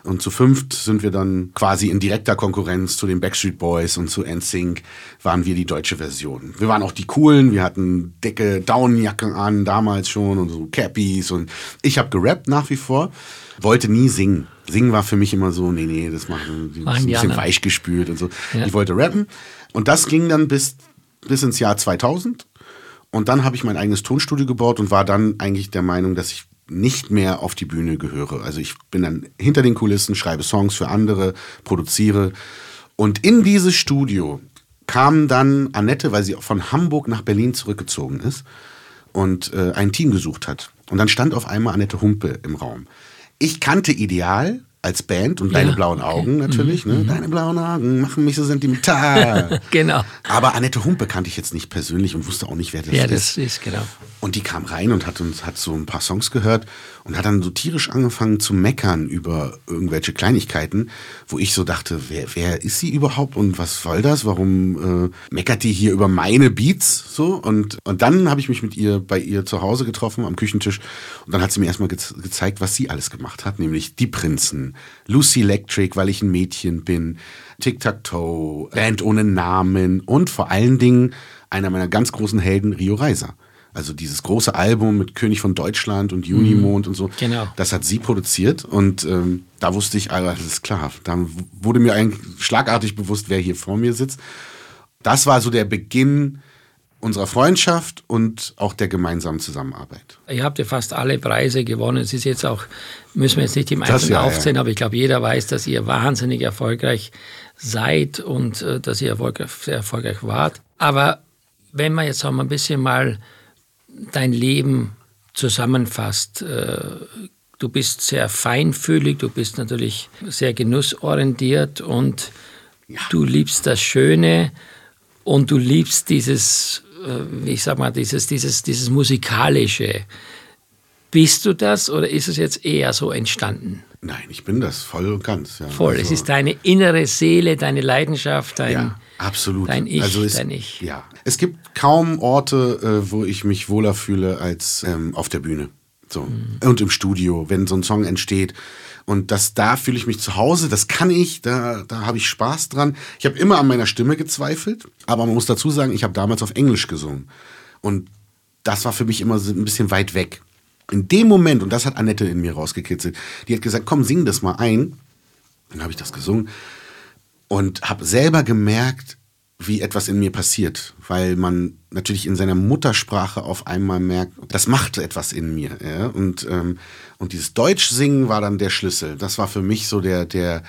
Speaker 4: Und zu fünft sind wir dann quasi in direkter Konkurrenz zu den Backstreet Boys und zu NSYNC waren wir die deutsche Version. Wir waren auch die coolen, wir hatten dicke Downjacken an, damals schon und so Cappies und ich habe gerappt nach wie vor, wollte nie singen. Singen war für mich immer so, nee, nee, das machen ein bisschen
Speaker 3: anderen.
Speaker 4: weich gespült und so.
Speaker 3: Ja.
Speaker 4: Ich wollte rappen und das ging dann bis, bis ins Jahr 2000 und dann habe ich mein eigenes Tonstudio gebaut und war dann eigentlich der Meinung, dass ich nicht mehr auf die Bühne gehöre. Also ich bin dann hinter den Kulissen, schreibe Songs für andere, produziere. Und in dieses Studio kam dann Annette, weil sie von Hamburg nach Berlin zurückgezogen ist und äh, ein Team gesucht hat. Und dann stand auf einmal Annette Humpe im Raum. Ich kannte Ideal, als Band und Deine blauen. Augen natürlich. Mhm. Ne? Deine blauen Augen machen mich so sentimental. <laughs>
Speaker 3: genau.
Speaker 4: Aber Annette Humpe kannte ich jetzt nicht persönlich und wusste auch nicht, wer das
Speaker 3: ja,
Speaker 4: ist.
Speaker 3: Ja, das ist, genau.
Speaker 4: Und die kam rein und hat uns hat so ein paar Songs gehört und hat dann so tierisch angefangen zu meckern über irgendwelche Kleinigkeiten, wo ich so dachte, wer, wer ist sie überhaupt und was soll das? Warum äh, meckert die hier über meine Beats so? Und, und dann habe ich mich mit ihr bei ihr zu Hause getroffen am Küchentisch und dann hat sie mir erstmal ge gezeigt, was sie alles gemacht hat, nämlich Die Prinzen, Lucy Electric, weil ich ein Mädchen bin, Tic-Tac-Toe, Band ohne Namen und vor allen Dingen einer meiner ganz großen Helden, Rio Reiser. Also dieses große Album mit König von Deutschland und Junimond mhm. und so.
Speaker 3: Genau.
Speaker 4: Das hat sie produziert und ähm, da wusste ich, alles ist klar. Dann wurde mir eigentlich schlagartig bewusst, wer hier vor mir sitzt. Das war so der Beginn unserer Freundschaft und auch der gemeinsamen Zusammenarbeit.
Speaker 3: Ihr habt ja fast alle Preise gewonnen. Es ist jetzt auch, müssen wir jetzt nicht im Einzelnen ja, aufzählen, ja. aber ich glaube, jeder weiß, dass ihr wahnsinnig erfolgreich seid und äh, dass ihr erfolgreich, sehr erfolgreich wart. Aber wenn man jetzt auch mal ein bisschen mal dein Leben zusammenfasst, äh, du bist sehr feinfühlig, du bist natürlich sehr genussorientiert und ja. du liebst das Schöne und du liebst dieses äh, ich sag mal, dieses, dieses, dieses musikalische. Bist du das oder ist es jetzt eher so entstanden?
Speaker 4: Nein, ich bin das voll und ganz. Ja.
Speaker 3: Voll. Also, es ist deine innere Seele, deine Leidenschaft, dein,
Speaker 4: ja, absolut.
Speaker 3: dein Ich.
Speaker 4: Also es,
Speaker 3: dein ich.
Speaker 4: Ja. Es gibt kaum Orte, äh, wo ich mich wohler fühle als ähm, auf der Bühne. So. Mhm. Und im Studio, wenn so ein Song entsteht. Und das, da fühle ich mich zu Hause, das kann ich, da, da habe ich Spaß dran. Ich habe immer an meiner Stimme gezweifelt, aber man muss dazu sagen, ich habe damals auf Englisch gesungen. Und das war für mich immer ein bisschen weit weg. In dem Moment, und das hat Annette in mir rausgekitzelt, die hat gesagt, komm, sing das mal ein. Dann habe ich das gesungen und habe selber gemerkt, wie etwas in mir passiert, weil man natürlich in seiner Muttersprache auf einmal merkt, das macht etwas in mir. Ja? Und, ähm, und dieses Deutsch-Singen war dann der Schlüssel. Das war für mich so der, der,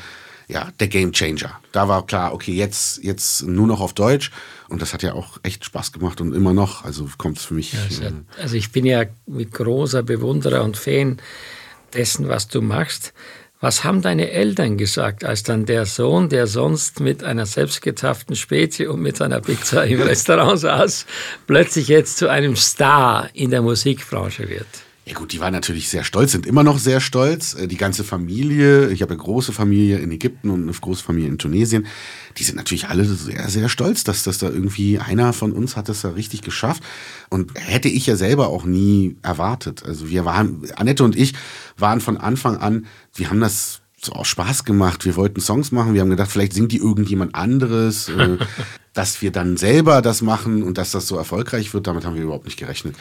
Speaker 4: ja, der Game Changer. Da war klar, okay, jetzt, jetzt nur noch auf Deutsch. Und das hat ja auch echt Spaß gemacht und immer noch. Also kommt es für mich.
Speaker 3: Ja, also ich bin ja mit großer Bewunderer und Fan dessen, was du machst. Was haben deine Eltern gesagt, als dann der Sohn, der sonst mit einer selbstgetafften Spezie und mit seiner Pizza im <laughs> Restaurant saß, plötzlich jetzt zu einem Star in der Musikbranche wird?
Speaker 4: Ja gut, die waren natürlich sehr stolz, sind immer noch sehr stolz. Äh, die ganze Familie, ich habe eine große Familie in Ägypten und eine große Familie in Tunesien, die sind natürlich alle sehr, sehr stolz, dass das da irgendwie einer von uns hat das da richtig geschafft. Und hätte ich ja selber auch nie erwartet. Also wir waren, Annette und ich waren von Anfang an, wir haben das so auch Spaß gemacht. Wir wollten Songs machen. Wir haben gedacht, vielleicht singt die irgendjemand anderes, äh, <laughs> dass wir dann selber das machen und dass das so erfolgreich wird. Damit haben wir überhaupt nicht gerechnet.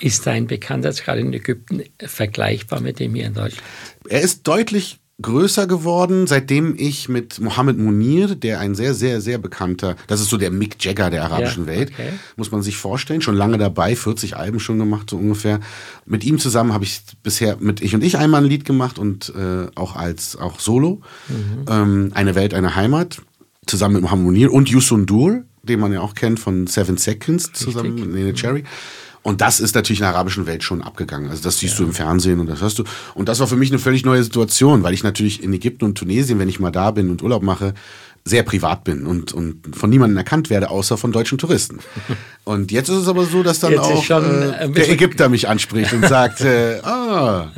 Speaker 3: Ist dein Bekanntheitsgrad in Ägypten vergleichbar mit dem hier in Deutschland?
Speaker 4: Er ist deutlich größer geworden, seitdem ich mit Mohammed Munir, der ein sehr, sehr, sehr bekannter, das ist so der Mick Jagger der arabischen ja, Welt, okay. muss man sich vorstellen, schon lange dabei, 40 Alben schon gemacht, so ungefähr. Mit ihm zusammen habe ich bisher mit Ich und Ich einmal ein Lied gemacht und äh, auch als auch Solo. Mhm. Ähm, eine Welt, eine Heimat, zusammen mit Mohammed Munir und Yusun Dur, den man ja auch kennt von Seven Seconds, zusammen Richtig. mit Nene Cherry. Mhm. Und das ist natürlich in der arabischen Welt schon abgegangen. Also das siehst ja. du im Fernsehen und das hörst du. Und das war für mich eine völlig neue Situation, weil ich natürlich in Ägypten und Tunesien, wenn ich mal da bin und Urlaub mache, sehr privat bin und, und von niemandem erkannt werde, außer von deutschen Touristen. <laughs> Und jetzt ist es aber so, dass dann jetzt auch äh, der Ägypter mich anspricht und sagt, äh, <laughs> ah,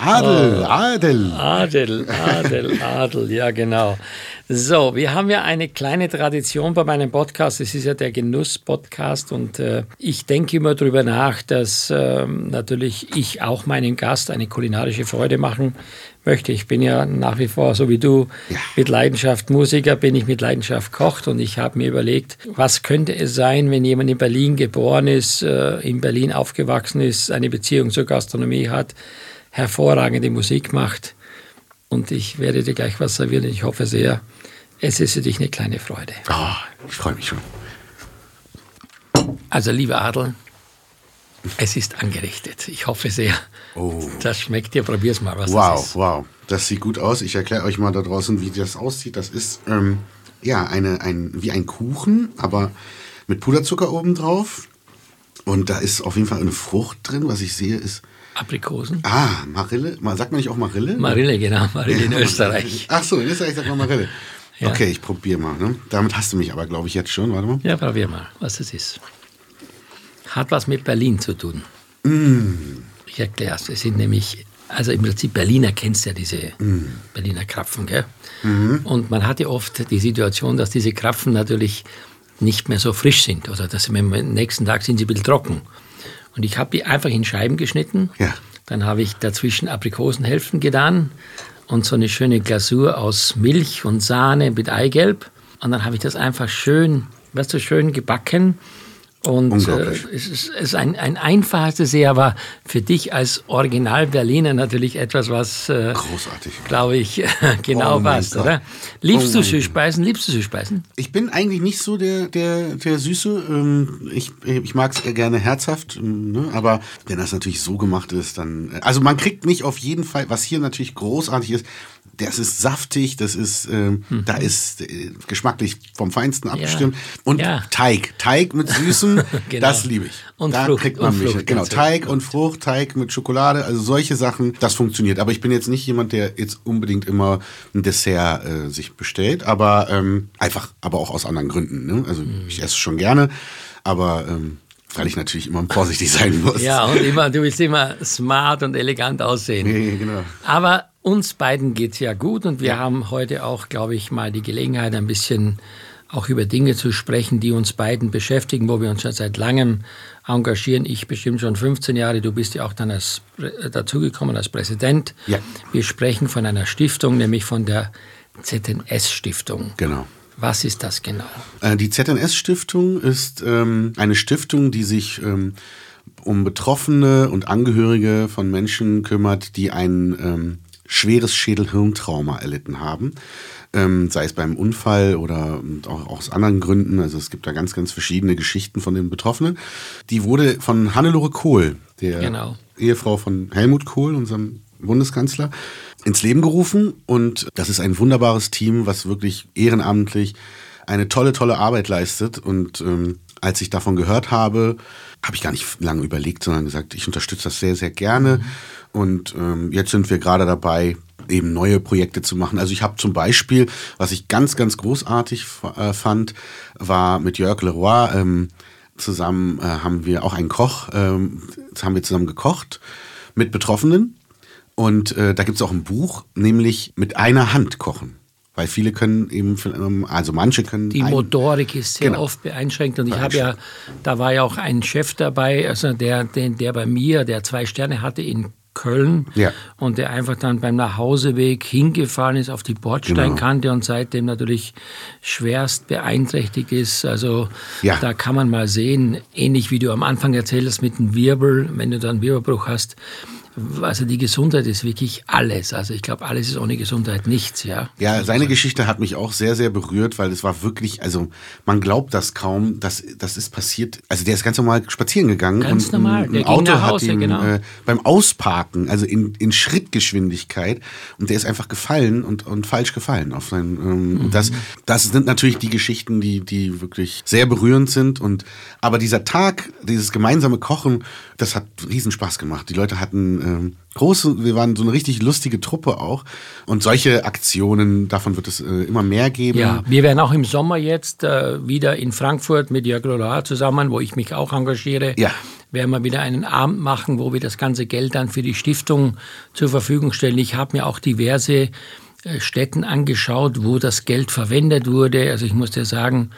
Speaker 4: Adel, oh. Adel.
Speaker 3: Adel, Adel, Adel, ja genau. So, wir haben ja eine kleine Tradition bei meinem Podcast. Es ist ja der Genuss-Podcast und äh, ich denke immer darüber nach, dass äh, natürlich ich auch meinem Gast eine kulinarische Freude machen möchte. Ich bin ja nach wie vor, so wie du, mit Leidenschaft Musiker, bin ich mit Leidenschaft kocht und ich habe mir überlegt, was könnte es sein, wenn jemand in Berlin geboren ist, äh, in Berlin aufgewachsen ist, eine Beziehung zur Gastronomie hat, hervorragende Musik macht. Und ich werde dir gleich was servieren. Ich hoffe sehr, es ist für dich eine kleine Freude.
Speaker 4: Oh, ich freue mich schon.
Speaker 3: Also, lieber Adel, es ist angerichtet. Ich hoffe sehr, oh. das schmeckt dir. Probier es mal, was
Speaker 4: wow,
Speaker 3: das ist.
Speaker 4: Wow, wow. Das sieht gut aus. Ich erkläre euch mal da draußen, wie das aussieht. Das ist ähm, ja eine, ein, wie ein Kuchen, aber mit Puderzucker oben drauf. Und da ist auf jeden Fall eine Frucht drin. Was ich sehe, ist
Speaker 3: Aprikosen.
Speaker 4: Ah, Marille. Ma- Sagt man nicht auch Marille?
Speaker 3: Marille, genau, Marille in <laughs> Österreich.
Speaker 4: Ach so, in Österreich sagt man Marille.
Speaker 3: Ja.
Speaker 4: Okay, ich probiere mal. Ne? Damit hast du mich aber, glaube ich, jetzt schon. Warte mal.
Speaker 3: Ja, probier mal, was es ist. Hat was mit Berlin zu tun. Ich erkläre es. Es sind nämlich, also im Prinzip Berliner kennst ja diese Berliner Krapfen, gell? Und man hatte oft die Situation, dass diese Krapfen natürlich nicht mehr so frisch sind oder dass sie am nächsten Tag sind sie ein bisschen trocken. Und ich habe die einfach in Scheiben geschnitten.
Speaker 4: Ja.
Speaker 3: Dann habe ich dazwischen Aprikosenhälften getan und so eine schöne Glasur aus Milch und Sahne mit Eigelb. Und dann habe ich das einfach schön, weißt du, schön gebacken. Und äh, es ist, es ist ein, ein einfaches Dessert, aber für dich als Original-Berliner natürlich etwas, was, äh,
Speaker 4: Großartig.
Speaker 3: glaube ich, <laughs> genau
Speaker 4: Oh
Speaker 3: passt,
Speaker 4: Gott.
Speaker 3: oder? Liebst
Speaker 4: Oh
Speaker 3: du Süßspeisen? Liebst du Süßspeisen?
Speaker 4: Ich bin eigentlich nicht so der, der, der Süße. Ähm, Ich, ich mag es gerne herzhaft, ähm, ne? aber wenn das natürlich so gemacht ist, dann. Also man kriegt mich auf jeden Fall, was hier natürlich großartig ist, das ist saftig, das ist, ähm, da ist äh, geschmacklich vom Feinsten abgestimmt. Und
Speaker 3: Ja.
Speaker 4: Teig. Teig mit Süßen, <laughs>
Speaker 3: Genau.
Speaker 4: das liebe ich.
Speaker 3: Und
Speaker 4: da
Speaker 3: Frucht,
Speaker 4: kriegt man
Speaker 3: und
Speaker 4: mich.
Speaker 3: Frucht
Speaker 4: genau. Teig und Frucht, Teig mit Schokolade, also solche Sachen, das funktioniert. Aber ich bin jetzt nicht jemand, der jetzt unbedingt immer ein Dessert äh, sich bestellt, aber ähm, einfach, aber auch aus anderen Gründen. Ne? Also
Speaker 3: Mhm.
Speaker 4: ich esse schon gerne, aber ähm, weil ich natürlich immer vorsichtig sein muss.
Speaker 3: Ja, und immer, du willst immer smart und elegant aussehen.
Speaker 4: Nee, genau.
Speaker 3: Aber uns beiden geht es ja gut und wir haben heute auch, glaube ich, mal die Gelegenheit, ein bisschen auch über Dinge zu sprechen, die uns beiden beschäftigen, wo wir uns schon seit langem engagieren. Ich bestimmt schon 15 Jahre, du bist ja auch dann als, äh, dazugekommen als Präsident.
Speaker 4: Ja.
Speaker 3: Wir sprechen von einer Stiftung, nämlich von der ZNS-Stiftung.
Speaker 4: Genau.
Speaker 3: Was ist das genau?
Speaker 4: Äh, Die ZNS-Stiftung ist ähm, eine Stiftung, die sich ähm, um Betroffene und Angehörige von Menschen kümmert, die ein ähm, schweres Schädel-Hirntrauma erlitten haben. Ähm, sei es beim Unfall oder ähm, auch aus anderen Gründen. Also es gibt da ganz, ganz verschiedene Geschichten von den Betroffenen. Die wurde von Hannelore Kohl, der
Speaker 3: Genau.
Speaker 4: Ehefrau von Helmut Kohl, unserem Bundeskanzler, ins Leben gerufen. Und das ist ein wunderbares Team, was wirklich ehrenamtlich eine tolle, tolle Arbeit leistet. Und ähm, als ich davon gehört habe, habe ich gar nicht lange überlegt, sondern gesagt, ich unterstütze das sehr, sehr gerne. Und ähm, jetzt sind wir gerade dabei, eben neue Projekte zu machen. Also ich habe zum Beispiel, was ich ganz, ganz großartig äh, fand, war mit Jörg Leroy ähm, zusammen äh, haben wir auch einen Koch, ähm, haben wir zusammen gekocht mit Betroffenen. Und äh, da gibt es auch ein Buch, nämlich mit einer Hand kochen. Weil viele können eben, also manche können.
Speaker 3: Die Motorik ist sehr
Speaker 4: Genau.
Speaker 3: oft beeinschränkt und ich habe ja, da war ja auch ein Chef dabei, also der, der, der bei mir, der zwei Sterne hatte in Köln
Speaker 4: Ja.
Speaker 3: und der einfach dann beim Nachhauseweg hingefallen ist auf die Bordsteinkante und seitdem natürlich schwerst beeinträchtigt ist. Also
Speaker 4: Ja.
Speaker 3: da kann man mal sehen, ähnlich wie du am Anfang erzählt hast mit dem Wirbel, wenn du dann Wirbelbruch hast, also die Gesundheit ist wirklich alles. Also ich glaube, alles ist ohne Gesundheit nichts, ja.
Speaker 4: Ja, seine Geschichte hat mich auch sehr, sehr berührt, weil es war wirklich, also man glaubt das kaum, dass das ist passiert. Also der ist ganz normal spazieren gegangen
Speaker 3: Ganz
Speaker 4: und
Speaker 3: normal,
Speaker 4: ein,
Speaker 3: der
Speaker 4: ein Auto hat
Speaker 3: Hause,
Speaker 4: ihn
Speaker 3: genau.
Speaker 4: äh, beim Ausparken, also in, in Schrittgeschwindigkeit und der ist einfach gefallen und, und falsch gefallen auf sein. Ähm, und Das, das sind natürlich die Geschichten, die, die wirklich sehr berührend sind und aber dieser Tag, dieses gemeinsame Kochen, das hat riesen Spaß gemacht. Die Leute hatten ähm, große, wir waren so eine richtig lustige Truppe auch und solche Aktionen, davon wird es äh, immer mehr geben.
Speaker 3: Ja, wir werden auch im Sommer jetzt äh, wieder in Frankfurt mit Jörg Lola zusammen, wo ich mich auch engagiere,
Speaker 4: Ja.
Speaker 3: werden wir wieder einen Abend machen, wo wir das ganze Geld dann für die Stiftung zur Verfügung stellen. Ich habe mir auch diverse äh, Städten angeschaut, wo das Geld verwendet wurde. Also ich muss dir sagen,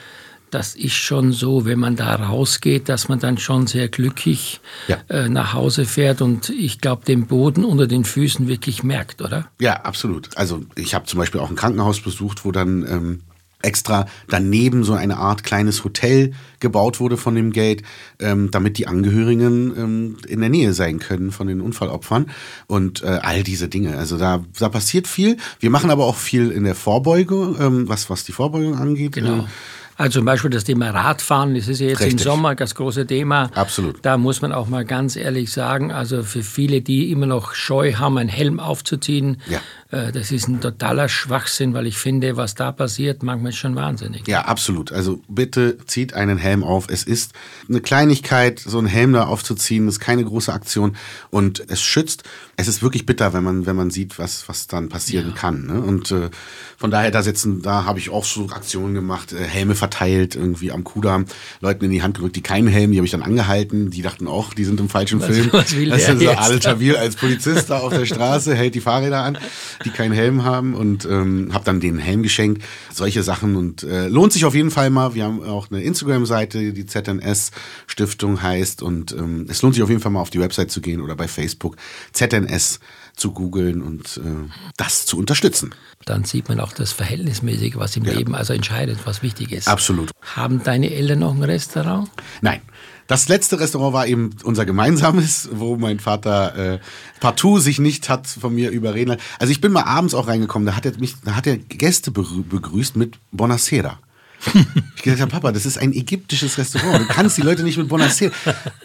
Speaker 3: das ist schon so, wenn man da rausgeht, dass man dann schon sehr glücklich
Speaker 4: Ja.
Speaker 3: äh, nach Hause fährt und ich glaube, den Boden unter den Füßen wirklich merkt, oder?
Speaker 4: Ja, absolut. Also ich habe zum Beispiel auch ein Krankenhaus besucht, wo dann ähm, extra daneben so eine Art kleines Hotel gebaut wurde von dem Geld, ähm, damit die Angehörigen ähm, in der Nähe sein können von den Unfallopfern und äh, all diese Dinge. Also da, da passiert viel. Wir machen aber auch viel in der Vorbeugung, ähm, was, was die Vorbeugung angeht.
Speaker 3: Genau. Also zum Beispiel das Thema Radfahren, das ist ja jetzt
Speaker 4: Richtig.
Speaker 3: im Sommer das große Thema.
Speaker 4: Absolut.
Speaker 3: Da muss man auch mal ganz ehrlich sagen, also für viele, die immer noch Scheu haben, einen Helm aufzuziehen,
Speaker 4: Ja.
Speaker 3: Äh, das ist ein totaler Schwachsinn, weil ich finde, was da passiert, manchmal ist schon wahnsinnig.
Speaker 4: Ja, absolut. Also bitte zieht einen Helm auf. Es ist eine Kleinigkeit, so einen Helm da aufzuziehen, ist keine große Aktion und es schützt. Es ist wirklich bitter, wenn man, wenn man sieht, was, was dann passieren kann. Ne? Und äh, von daher, da sitzen, da habe ich auch so Aktionen gemacht, äh, Helme verteilt, irgendwie am Kudamm, Leuten in die Hand gedrückt, die keinen Helm, die habe ich dann angehalten, die dachten auch, die sind im falschen
Speaker 3: Was-
Speaker 4: Film.
Speaker 3: was will
Speaker 4: das ist so? Alter als Polizist da auf der Straße, hält die Fahrräder an, die keinen Helm haben und ähm, habe dann den Helm geschenkt. Solche Sachen und äh, lohnt sich auf jeden Fall mal. Wir haben auch eine Instagram-Seite, die ZNS Stiftung heißt und ähm, es lohnt sich auf jeden Fall mal auf die Website zu gehen oder bei Facebook ZNS zu googeln und äh, das zu unterstützen.
Speaker 3: Dann sieht man auch das Verhältnismäßige, was im Leben also entscheidet, was wichtig ist.
Speaker 4: Absolut.
Speaker 3: Haben deine Eltern noch ein Restaurant?
Speaker 4: Nein. Das letzte Restaurant war eben unser gemeinsames, <laughs> wo mein Vater äh, partout sich nicht hat von mir überreden. lassen. Also ich bin mal abends auch reingekommen, da hat er mich, da hat er Gäste begrüßt mit Bonacera. Ich gesagt habe, Papa, das ist ein ägyptisches Restaurant. Du kannst die Leute nicht mit Bonacera.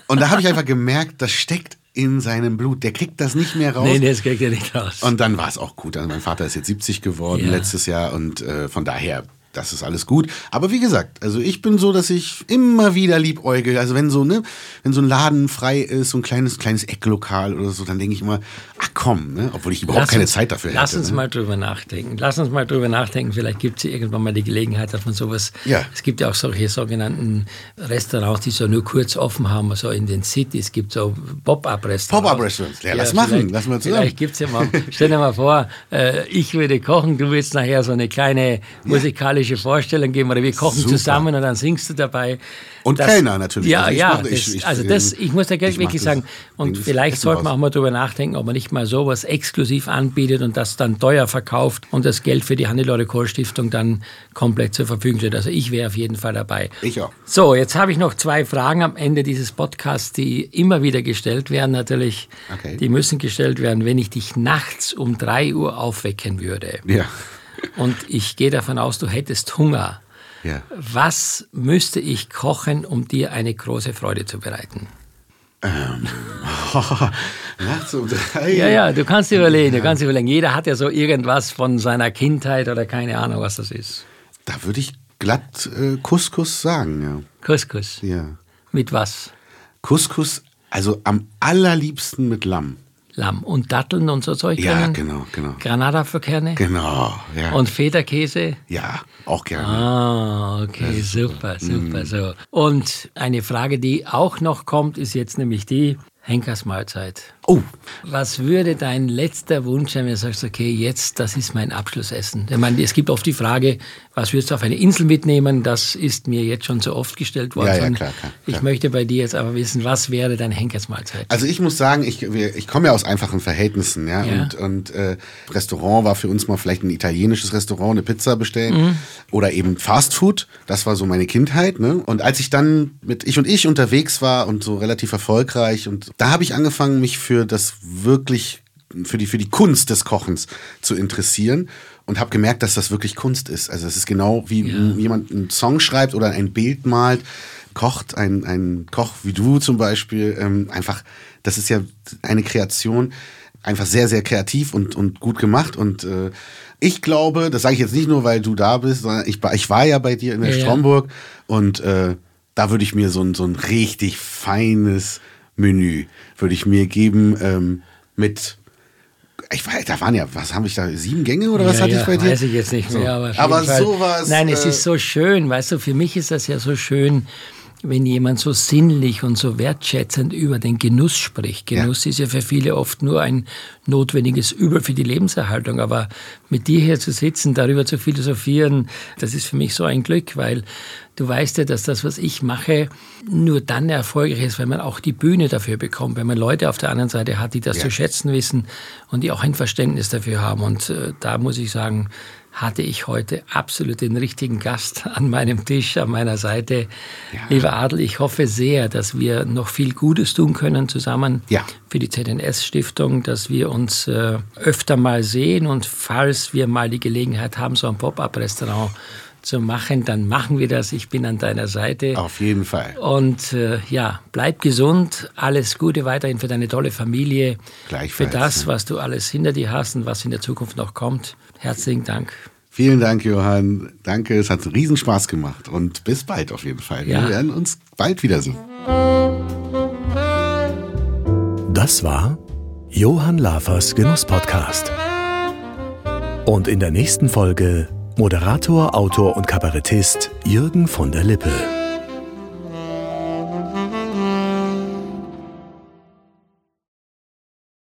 Speaker 4: Und da habe ich einfach gemerkt, das steckt in seinem Blut. Der kriegt das nicht mehr raus.
Speaker 3: Nee, nee, das kriegt er nicht raus.
Speaker 4: Und dann war es auch gut. Also mein Vater ist jetzt 70 geworden
Speaker 3: Ja.
Speaker 4: letztes Jahr und äh, von daher, das ist alles gut. Aber wie gesagt, also ich bin so, dass ich immer wieder liebäugel. Also wenn so, ne, wenn so ein Laden frei ist, so ein kleines, kleines Ecklokal oder so, dann denke ich immer, ach komm, ne, obwohl ich überhaupt
Speaker 3: Lass
Speaker 4: keine
Speaker 3: uns-
Speaker 4: Zeit dafür
Speaker 3: Lass
Speaker 4: hätte.
Speaker 3: uns
Speaker 4: ne?
Speaker 3: mal drüber nachdenken. Lass uns mal drüber nachdenken. Vielleicht gibt es irgendwann mal die Gelegenheit, dass man sowas.
Speaker 4: Ja.
Speaker 3: Es gibt ja auch solche sogenannten Restaurants, die so nur kurz offen haben, so in den Cities. Es gibt so Pop-up-Restaurants.
Speaker 4: Pop-up-Restaurants. Ja, lass machen. Lass mal zusammen.
Speaker 3: Vielleicht gibt es ja mal. Stell dir mal vor, äh, ich würde kochen, du willst nachher so eine kleine musikalische Vorstellung geben oder wir kochen
Speaker 4: Super.
Speaker 3: zusammen und dann singst du dabei.
Speaker 4: Und Kellner natürlich.
Speaker 3: Ja,
Speaker 4: Also
Speaker 3: ja.
Speaker 4: mach- ich-
Speaker 3: das,
Speaker 4: ich-
Speaker 3: also das, ich muss da
Speaker 4: ich
Speaker 3: wirklich
Speaker 4: das
Speaker 3: sagen, und vielleicht sollte man auch mal drüber nachdenken, ob man nicht mal sowas exklusiv anbietet und das dann teuer verkauft und das Geld für die Hannelore Kohl Stiftung dann komplett zur Verfügung steht. Also ich wäre auf jeden Fall dabei.
Speaker 4: Ich auch.
Speaker 3: So, jetzt habe ich noch zwei Fragen am Ende dieses Podcasts, die immer wieder gestellt werden. Natürlich,
Speaker 4: Okay.
Speaker 3: die müssen gestellt werden, wenn ich dich nachts um 3 Uhr aufwecken würde.
Speaker 4: Ja.
Speaker 3: Und ich gehe davon aus, du hättest Hunger.
Speaker 4: Ja.
Speaker 3: Was müsste ich kochen, um dir eine große Freude zu bereiten? <laughs>
Speaker 4: Nachts um drei.
Speaker 3: Ja, ja, du kannst überlegen, du kannst überlegen. Jeder hat ja so irgendwas von seiner Kindheit oder keine Ahnung, was das ist.
Speaker 4: Da würde ich glatt äh, Couscous sagen,
Speaker 3: Couscous.
Speaker 4: ja. Ja.
Speaker 3: Mit was?
Speaker 4: Couscous, also am allerliebsten mit Lamm.
Speaker 3: Lamm und Datteln und so Zeug
Speaker 4: Ja,
Speaker 3: drinnen?
Speaker 4: genau, genau.
Speaker 3: Granatapfelkerne?
Speaker 4: Genau, ja.
Speaker 3: Und Federkäse?
Speaker 4: ja, auch gerne.
Speaker 3: Ah, okay, super,
Speaker 4: Mhm.
Speaker 3: super, so. Und eine Frage, die auch noch kommt, ist jetzt nämlich die Henkersmahlzeit.
Speaker 4: Oh,
Speaker 3: Was würde dein letzter Wunsch sein, wenn du sagst, okay, jetzt, das ist mein Abschlussessen? Ich meine, es gibt oft die Frage, was würdest du auf eine Insel mitnehmen? Das ist mir jetzt schon so oft gestellt worden.
Speaker 4: Ja, ja, klar, klar,
Speaker 3: Ich
Speaker 4: klar.
Speaker 3: möchte bei dir jetzt aber wissen, was wäre deine Henkersmahlzeit?
Speaker 4: also ich muss sagen, ich, ich komme ja aus einfachen Verhältnissen, ja.
Speaker 3: Ja.
Speaker 4: Und, und äh, Restaurant war für uns mal vielleicht ein italienisches Restaurant, eine Pizza bestellen.
Speaker 3: Mhm.
Speaker 4: Oder eben Fast Food. Das war so meine Kindheit, ne? Und als ich dann mit Ich und Ich unterwegs war und so relativ erfolgreich, und da habe ich angefangen, mich für das wirklich für die, für die Kunst des Kochens zu interessieren und habe gemerkt, dass das wirklich Kunst ist. Also es ist genau wie m- jemand einen Song schreibt oder ein Bild malt, kocht, ein, ein Koch wie du zum Beispiel, ähm, einfach, das ist ja eine Kreation, einfach sehr, sehr kreativ und, und gut gemacht und äh, ich glaube, das sage ich jetzt nicht nur, weil du da bist, sondern ich, war- ich war ja bei dir in der
Speaker 3: Ja, ja.
Speaker 4: Stromburg und äh, da würde ich mir so ein, so ein richtig feines Menü würde ich mir geben ähm, mit ich weiß, da waren ja, was habe ich da, sieben Gänge oder was
Speaker 3: ja,
Speaker 4: hatte
Speaker 3: ja,
Speaker 4: ich bei dir?
Speaker 3: Weiß ich jetzt nicht mehr.
Speaker 4: So.
Speaker 3: Aber,
Speaker 4: aber
Speaker 3: jeden Fall-
Speaker 4: sowas.
Speaker 3: Nein, es
Speaker 4: äh,
Speaker 3: ist so schön, weißt du, für mich ist das ja so schön, wenn jemand so sinnlich und so wertschätzend über den Genuss spricht. Genuss ist ja für viele oft nur ein notwendiges Übel für die Lebenserhaltung. Aber mit dir hier zu sitzen, darüber zu philosophieren, das ist für mich so ein Glück, weil du weißt ja, dass das, was ich mache, nur dann erfolgreich ist, wenn man auch die Bühne dafür bekommt, wenn man Leute auf der anderen Seite hat, die das
Speaker 4: Ja.
Speaker 3: zu schätzen wissen und die auch ein Verständnis dafür haben. Und äh, da muss ich sagen, hatte ich heute absolut den richtigen Gast an meinem Tisch, an meiner Seite. Lieber Adel, ich hoffe sehr, dass wir noch viel Gutes tun können zusammen
Speaker 4: Ja.
Speaker 3: für die ZNS-Stiftung, dass wir uns äh, öfter mal sehen und falls wir mal die Gelegenheit haben, so ein Pop-up-Restaurant zu machen, dann machen wir das. Ich bin an deiner Seite.
Speaker 4: Auf jeden Fall.
Speaker 3: Und äh, ja, bleib gesund. Alles Gute weiterhin für deine tolle Familie.
Speaker 4: Gleichfalls.
Speaker 3: Für das, was du alles hinter dir hast und was in der Zukunft noch kommt. Herzlichen Dank.
Speaker 4: Vielen Dank, Johann. Danke, es hat riesen Spaß gemacht und bis bald auf jeden Fall.
Speaker 3: Ja.
Speaker 4: Wir werden uns bald wiedersehen.
Speaker 1: Das war Johann Lafers Genuss-Podcast. Und in der nächsten Folge Moderator, Autor und Kabarettist Jürgen von der Lippe.